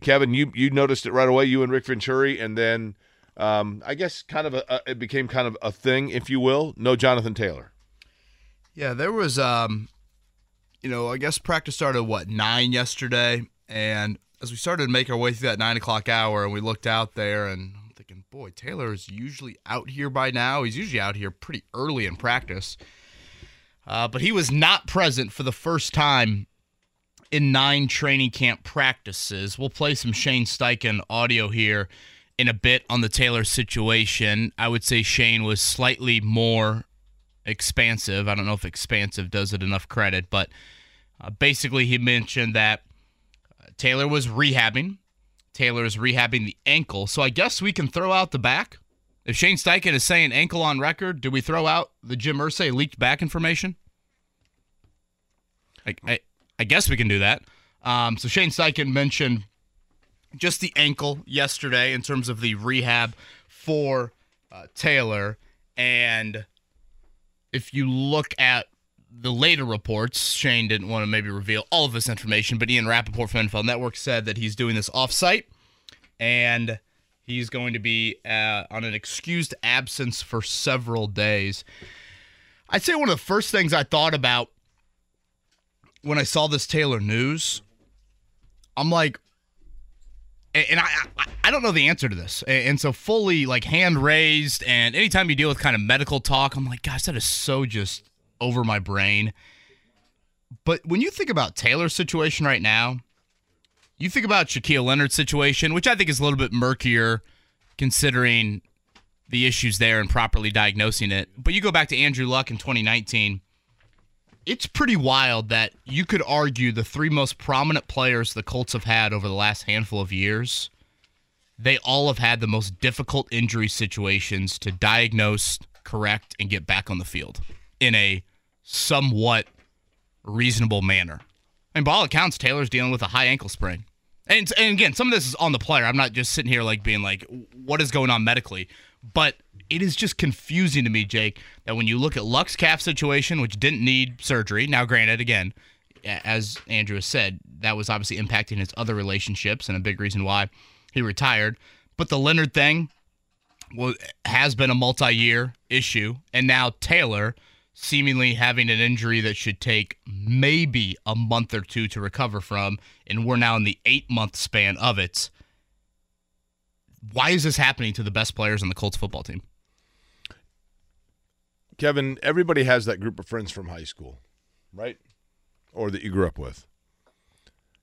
Kevin, you you noticed it right away. You and Rick Venturi, and then um, I guess kind of a, a, it became kind of a thing, if you will. No Jonathan Taylor. Yeah, there was um, you know, I guess practice started at, what nine yesterday, and as we started to make our way through that nine o'clock hour, and we looked out there, and I'm thinking, boy, Taylor is usually out here by now. He's usually out here pretty early in practice, uh, but he was not present for the first time in nine training camp practices. We'll play some Shane Steichen audio here in a bit on the Taylor situation. I would say Shane was slightly more expansive. I don't know if expansive does it enough credit, but uh, basically he mentioned that uh, Taylor was rehabbing. Taylor is rehabbing the ankle. So I guess we can throw out the back. If Shane Steichen is saying ankle on record, do we throw out the Jim Irsay leaked back information? I, I, I guess we can do that. Um, so Shane Steichen mentioned just the ankle yesterday in terms of the rehab for uh, Taylor. And if you look at the later reports, Shane didn't want to maybe reveal all of this information, but Ian Rapoport from NFL Network said that he's doing this offsite and he's going to be uh, on an excused absence for several days. I'd say one of the first things I thought about when I saw this Taylor news, I'm like, and I, I don't know the answer to this, and so fully like hand raised, and anytime you deal with kind of medical talk, I'm like, gosh, that is so just over my brain. But when you think about Taylor's situation right now, you think about Shaquille Leonard's situation, which I think is a little bit murkier, considering the issues there and properly diagnosing it. But you go back to Andrew Luck in 2019 it's pretty wild that you could argue the three most prominent players the Colts have had over the last handful of years, they all have had the most difficult injury situations to diagnose, correct, and get back on the field in a somewhat reasonable manner. And by all accounts, Taylor's dealing with a high ankle sprain. And, and again, some of this is on the player. I'm not just sitting here like being like, what is going on medically? But it is just confusing to me, Jake, that when you look at Luck's calf situation, which didn't need surgery, now granted, again, as Andrew has said, that was obviously impacting his other relationships and a big reason why he retired. But the Leonard thing has been a multi-year issue, and now Taylor seemingly having an injury that should take maybe a month or two to recover from, and we're now in the eight-month span of it. Why is this happening to the best players on the Colts football team? Kevin, everybody has that group of friends from high school, right? Or that you grew up with.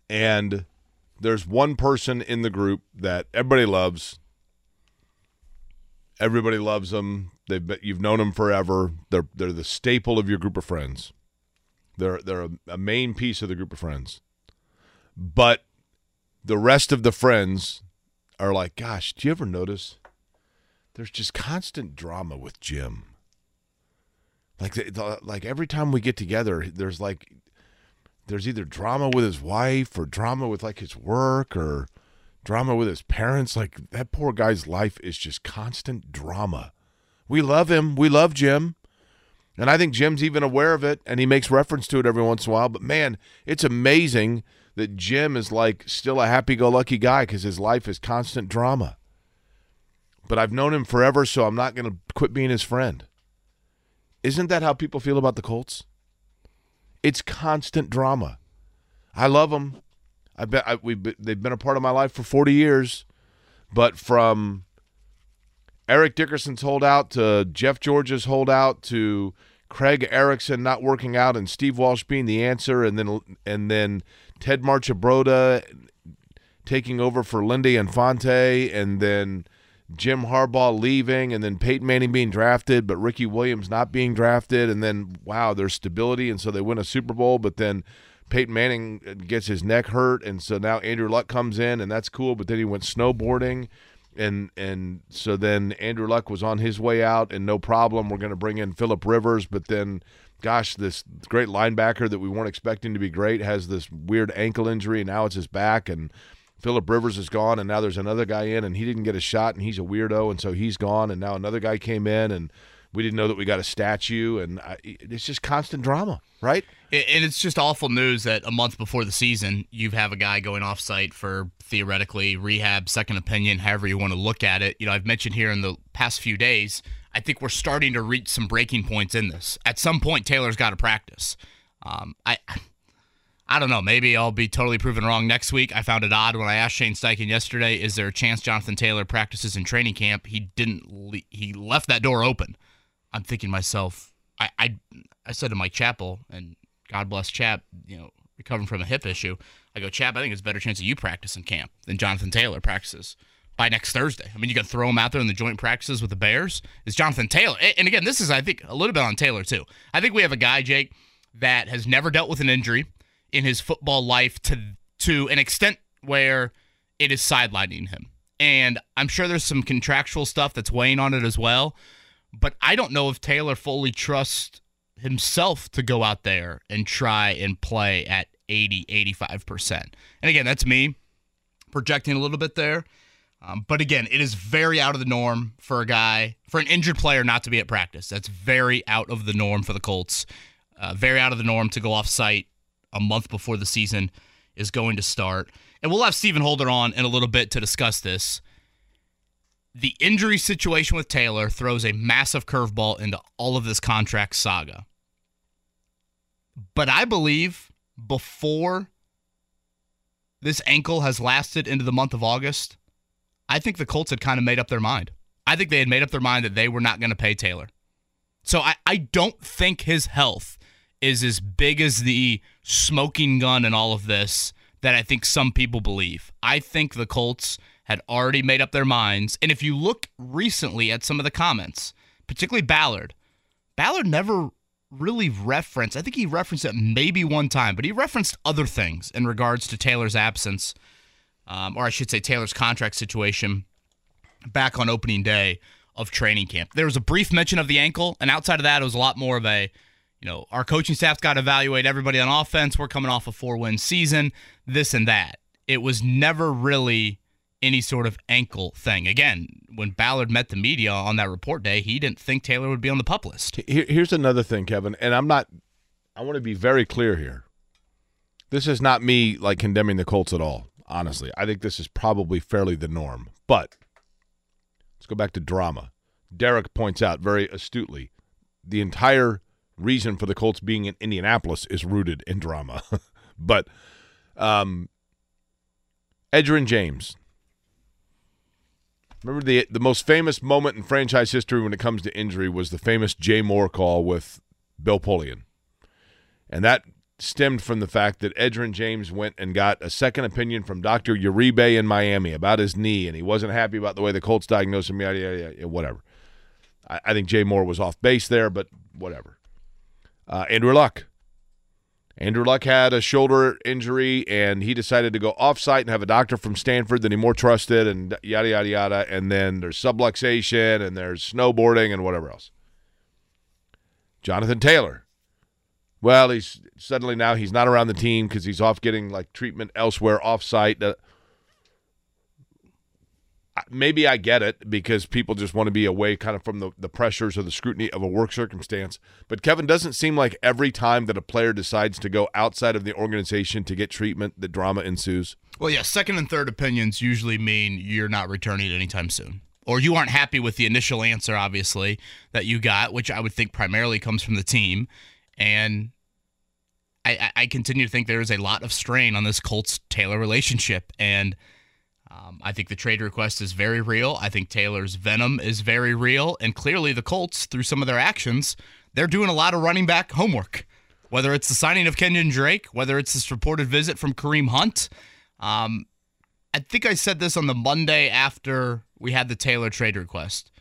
And there's one person in the group that everybody loves. Everybody loves them. They've been, you've known them forever. They're they're the staple of your group of friends. They're they're a, a main piece of the group of friends. But the rest of the friends are like, gosh, do you ever notice? There's just constant drama with Jim like the, like every time we get together there's like there's either drama with his wife or drama with like his work or drama with his parents. Like that poor guy's life is just constant drama. We love him. We love jim. And i think jim's even aware of it and he makes reference to it every once in a while. But man it's amazing that jim is like still a happy-go-lucky guy because his life is constant drama. But i've known him forever so i'm not going to quit being his friend isn't that how people feel about the Colts? It's constant drama. I love them. I bet I, we they've been a part of my life for 40 years, but from Eric Dickerson's holdout to Jeff George's holdout to Craig Erickson not working out and Steve Walsh being the answer, and then and then Ted Marchibroda taking over for Lindy Infante, and then Jim Harbaugh leaving and then Peyton Manning being drafted, but Ricky Williams not being drafted, and then wow, there's stability, and so they win a Super Bowl, but then Peyton Manning gets his neck hurt, and so now Andrew Luck comes in, and that's cool, but then he went snowboarding, and and so then Andrew Luck was on his way out, and no problem, we're going to bring in Philip Rivers, but then. Gosh, this great linebacker that we weren't expecting to be great has this weird ankle injury, and now it's his back, and Philip Rivers is gone, and now there's another guy in, and he didn't get a shot, and he's a weirdo, and so he's gone, and now another guy came in, and we didn't know that we got a statue, and I, it's just constant drama, right? And it's just awful news that a month before the season, you have a guy going off site for theoretically rehab, second opinion, however you want to look at it. You know, I've mentioned here in the past few days, I think we're starting to reach some breaking points in this. At some point, Taylor's got to practice. Um, I. I don't know. Maybe I'll be totally proven wrong next week. I found it odd when I asked Shane Steichen yesterday, "Is there a chance Jonathan Taylor practices in training camp?" He didn't. Le- he left that door open. I'm thinking myself. I, I I said to Mike Chappell, and God bless Chap, you know, recovering from a hip issue. I go, Chap, I think it's a better chance of you practice in camp than Jonathan Taylor practices by next Thursday. I mean, you can throw him out there in the joint practices with the Bears. Is Jonathan Taylor? And again, this is, I think, a little bit on Taylor too. I think we have a guy, Jake, that has never dealt with an injury in his football life to to an extent where it is sidelining him. And I'm sure there's some contractual stuff that's weighing on it as well. But I don't know if Taylor fully trusts himself to go out there and try and play at 80, 85%. And again, that's me projecting a little bit there. Um, but again, it is very out of the norm for a guy, for an injured player not to be at practice. That's very out of the norm for the Colts. Uh, very out of the norm to go off site a month before the season is going to start. And we'll have Stephen Holder on in a little bit to discuss this. The injury situation with Taylor throws a massive curveball into all of this contract saga. But I believe before this ankle has lasted into the month of August, I think the Colts had kind of made up their mind. I think they had made up their mind that they were not going to pay Taylor. So I, I don't think his health is as big as the smoking gun and all of this that I think some people believe. I think the Colts had already made up their minds. And if you look recently at some of the comments, particularly Ballard, Ballard never really referenced, I think he referenced it maybe one time, but he referenced other things in regards to Taylor's absence, um, or I should say Taylor's contract situation back on opening day of training camp. There was a brief mention of the ankle, and outside of that, it was a lot more of a, you know, our coaching staff's got to evaluate everybody on offense. We're coming off a four win season, this and that. It was never really any sort of ankle thing. Again, when Ballard met the media on that report day, he didn't think Taylor would be on the pup list. Here's another thing, Kevin, and I'm not. I want to be very clear here. This is not me like condemning the Colts at all. Honestly, I think this is probably fairly the norm. But let's go back to drama. Derek points out very astutely the entire reason for the Colts being in Indianapolis is rooted in drama. but um, James, Remember the the most famous moment in franchise history when it comes to injury was the famous Jay Moore call with Bill Polian. And that stemmed from the fact that Edgerrin James went and got a second opinion from Dr. Uribe in Miami about his knee, and he wasn't happy about the way the Colts diagnosed him, yada, yada, yada whatever. I, I, think Jay Moore was off base there, but whatever. Uh, Andrew Luck Andrew Luck had a shoulder injury, and he decided to go off-site and have a doctor from Stanford that he more trusted, and yada yada yada. And then there's subluxation, and there's snowboarding, and whatever else. Jonathan Taylor. Well, he's suddenly now he's not around the team because he's off getting like treatment elsewhere off-site. Maybe I get it because people just want to be away kind of from the, the pressures or the scrutiny of a work circumstance. But Kevin doesn't seem like every time that a player decides to go outside of the organization to get treatment, the drama ensues. Well, yeah, second and third opinions usually mean you're not returning anytime soon. Or you aren't happy with the initial answer, obviously, that you got, which I would think primarily comes from the team. And I, I continue to think there is a lot of strain on this Colts Taylor relationship. And um, I think the trade request is very real. I think Taylor's venom is very real. And clearly, the Colts, through some of their actions, they're doing a lot of running back homework. Whether it's the signing of Kenyon Drake, whether it's this reported visit from Kareem Hunt. Um, I think I said this on the Monday after we had the Taylor trade request.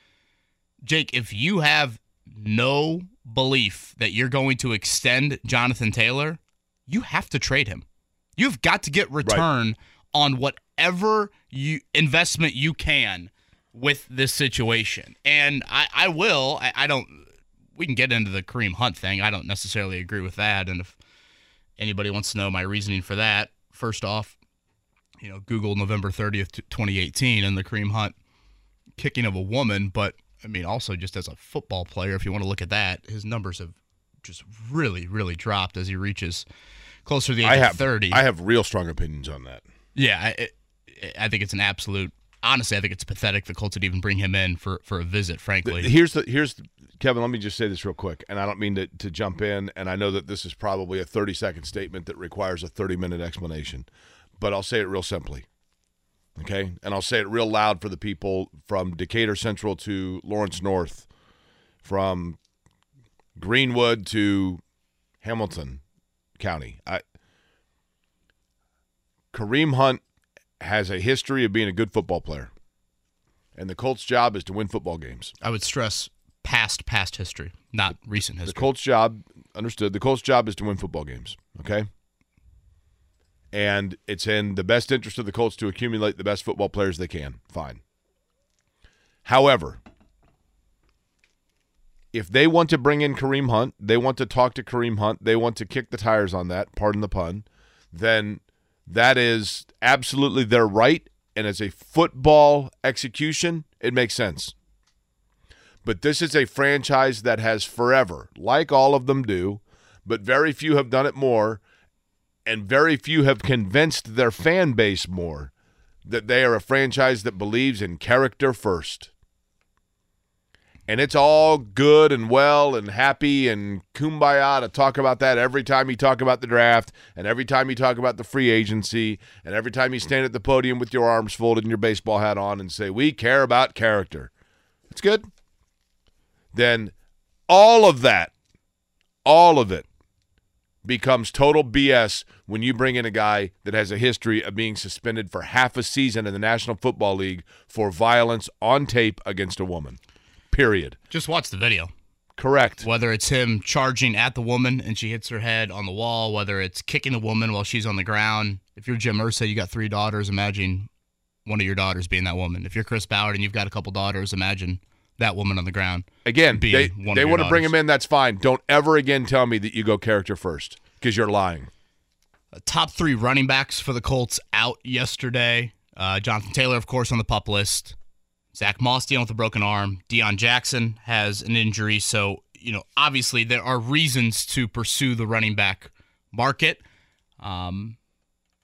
Jake, if you have no belief that you're going to extend Jonathan Taylor, you have to trade him. You've got to get return right. on whatever you investment you can with this situation. And I, I will. I, I don't. We can get into the Kareem Hunt thing. I don't necessarily agree with that. And if anybody wants to know my reasoning for that, first off, you know, Google November 30th, 2018, and the Kareem Hunt kicking of a woman. But I mean, also just as a football player, if you want to look at that, his numbers have just really, really dropped as he reaches closer to the age I of 30. I have real strong opinions on that. Yeah, I, I think it's an absolute. Honestly, I think it's pathetic the Colts would even bring him in for, for a visit. Frankly, Here's the here's Kevin. Let me just say this real quick, and I don't mean to, to jump in, and I know that this is probably a 30 second statement that requires a 30 minute explanation, but I'll say it real simply. Okay, and I'll say it real loud for the people from Decatur Central to Lawrence North, from Greenwood to Hamilton County. I, Kareem Hunt has a history of being a good football player, and the Colts' job is to win football games. I would stress past past history, not recent history. The. Colts' job, understood. The Colts' job is to win football games. Okay. And it's in the best interest of the Colts to accumulate the best football players they can. Fine. However, if they want to bring in Kareem Hunt, they want to talk to Kareem Hunt, they want to kick the tires on that, pardon the pun, then that is absolutely their right. And as a football execution, it makes sense. But this is a franchise that has forever, like all of them do, but very few have done it more, and very few have convinced their fan base more that they are a franchise that believes in character first. And it's all good and well and happy and kumbaya to talk about that every time you talk about the draft and every time you talk about the free agency and every time you stand at the podium with your arms folded and your baseball hat on and say, We care about character. It's good then all of that, all of it becomes total BS when you bring in a guy that has a history of being suspended for half a season in the National Football League for violence on tape against a woman. Period. Just watch the video. Correct. Whether it's him charging at the woman and she hits her head on the wall, whether it's kicking the woman while she's on the ground. If you're Jim Irsay, you got three daughters. Imagine one of your daughters being that woman. If you're Chris Ballard and you've got a couple daughters, imagine that woman on the ground. Again, they, one of they want to bring him in. That's fine. Don't ever again tell me that you go character first because you're lying. Uh, top three running backs for the Colts out yesterday. Uh, Jonathan Taylor, of course, on the pup list. Zack Moss dealing with a broken arm. Deon Jackson has an injury. So, you know, obviously there are reasons to pursue the running back market. Um,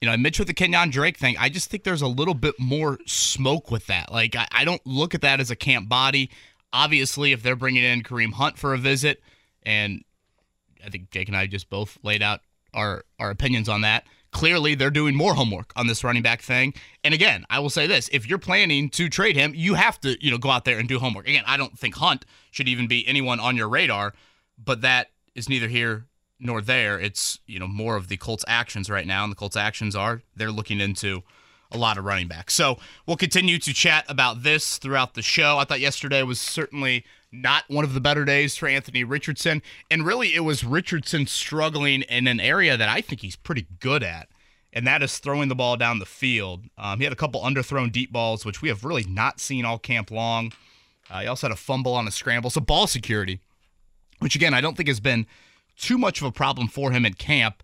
you know, I mentioned with the Kenyon Drake thing, I just think there's a little bit more smoke with that. Like, I, I don't look at that as a camp body. Obviously, if they're bringing in Kareem Hunt for a visit, and I think Jake and I just both laid out our our opinions on that. Clearly, they're doing more homework on this running back thing. And again, I will say this: if you're planning to trade him, you have to you know go out there and do homework. Again, I don't think Hunt should even be anyone on your radar, but that is neither here nor there. It's you know more of the Colts' actions right now, and the Colts' actions are they're looking into a lot of running backs. So we'll continue to chat about this throughout the show. I thought yesterday was certainly not one of the better days for Anthony Richardson. And really, it was Richardson struggling in an area that I think he's pretty good at, and that is throwing the ball down the field. Um, he had a couple underthrown deep balls, which we have really not seen all camp long. Uh, he also had a fumble on a scramble. So, ball security, which again, I don't think has been too much of a problem for him in camp.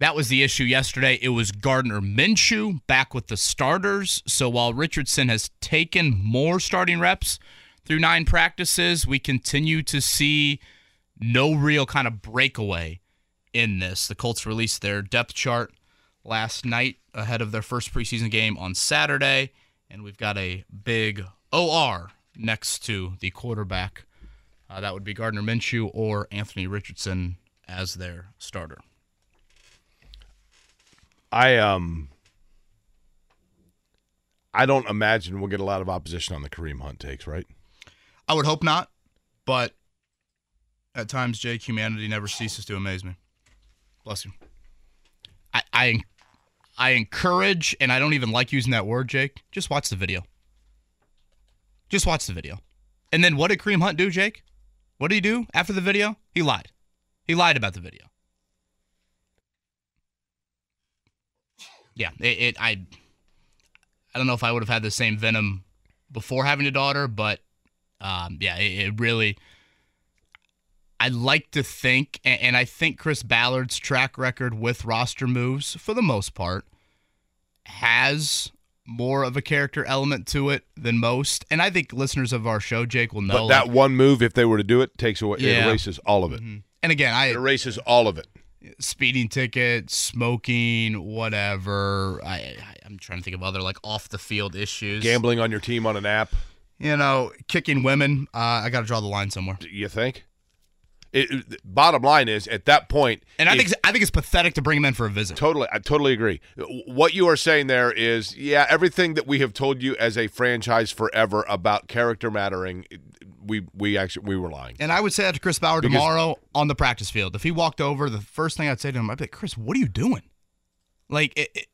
That was the issue yesterday. It was Gardner Minshew back with the starters. So while Richardson has taken more starting reps through nine practices, we continue to see no real kind of breakaway in this. The Colts released their depth chart last night ahead of their first preseason game on Saturday, and we've got a big OR next to the quarterback. Uh, that would be Gardner Minshew or Anthony Richardson as their starter. I um I don't imagine we'll get a lot of opposition on the Kareem Hunt takes, right? I would hope not, but at times, Jake, humanity never ceases to amaze me. Bless you. I, I, I encourage, and I don't even like using that word, Jake. Just watch the video. Just watch the video. And then what did Kareem Hunt do, Jake? What did he do after the video? He lied. He lied about the video. Yeah, it, it I I don't know if I would have had the same venom before having a daughter, but um, yeah, it, it really. I like to think, and, and I think Chris Ballard's track record with roster moves, for the most part, has more of a character element to it than most. And I think listeners of our show, Jake, will know But that like- one move, if they were to do it, takes away, it erases all of it. and again, I It erases all of it. speeding ticket, smoking, whatever. I, I I'm trying to think of other like off the field issues. Gambling on your team on an app, You know, kicking women. Uh, I got to draw the line somewhere. you think? It, it- bottom line is, at that point, And I if- think I think it's pathetic to bring him in for a visit. Totally, I totally agree. What you are saying there is, yeah, everything that we have told you as a franchise forever about character mattering, we we actually we were lying. And I would say that to Chris Ballard Because- tomorrow on the practice field. If he walked over, the first thing I'd say to him, I'd be like, Chris, what are you doing? Like, it, it-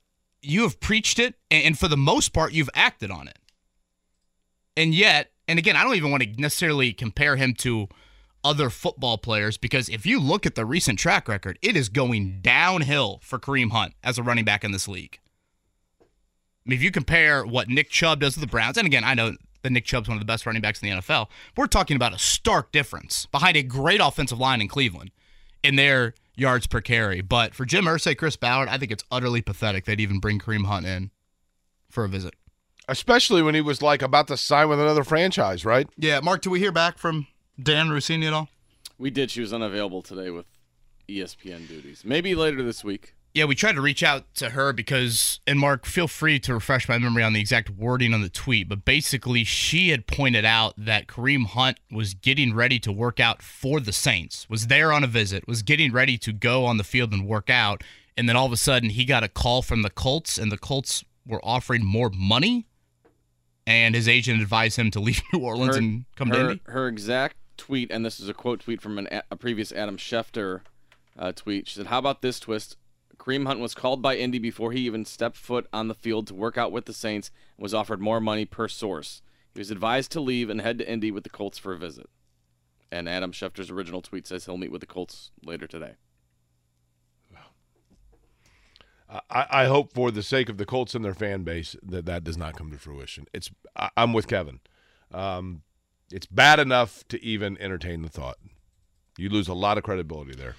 you have preached it, and for the most part, you've acted on it. And yet, and again, I don't even want to necessarily compare him to other football players because if you look at the recent track record, it is going downhill for Kareem Hunt as a running back in this league. I mean, if you compare what Nick Chubb does to the Browns, and again, I know that Nick Chubb's one of the best running backs in the NFL, we're talking about a stark difference behind a great offensive line in Cleveland in their yards per carry. But for Jim Irsay, Chris Ballard, I think it's utterly pathetic they'd even bring Kareem Hunt in for a visit. Especially when he was like about to sign with another franchise, right? Yeah, Mark, do we hear back from Dianna Russini at all? We did. She was unavailable today with ESPN duties. Maybe later this week. Yeah, we tried to reach out to her because, and Mark, feel free to refresh my memory on the exact wording on the tweet, but basically, she had pointed out that Kareem Hunt was getting ready to work out for the Saints, was there on a visit, was getting ready to go on the field and work out, and then all of a sudden he got a call from the Colts, and the Colts were offering more money, and his agent advised him to leave New Orleans Her, and come to Indy. her exact tweet, and this is a quote tweet from an, a previous Adam Schefter uh, tweet. She said, "How about this twist? Kareem Hunt was called by Indy before he even stepped foot on the field to work out with the Saints and was offered more money per source. He was advised to leave and head to Indy with the Colts for a visit." And Adam Schefter's original tweet says he'll meet with the Colts later today. I, I hope for the sake of the Colts and their fan base that that does not come to fruition. It's I, I'm with Kevin. Um, it's bad enough to even entertain the thought. You lose a lot of credibility there.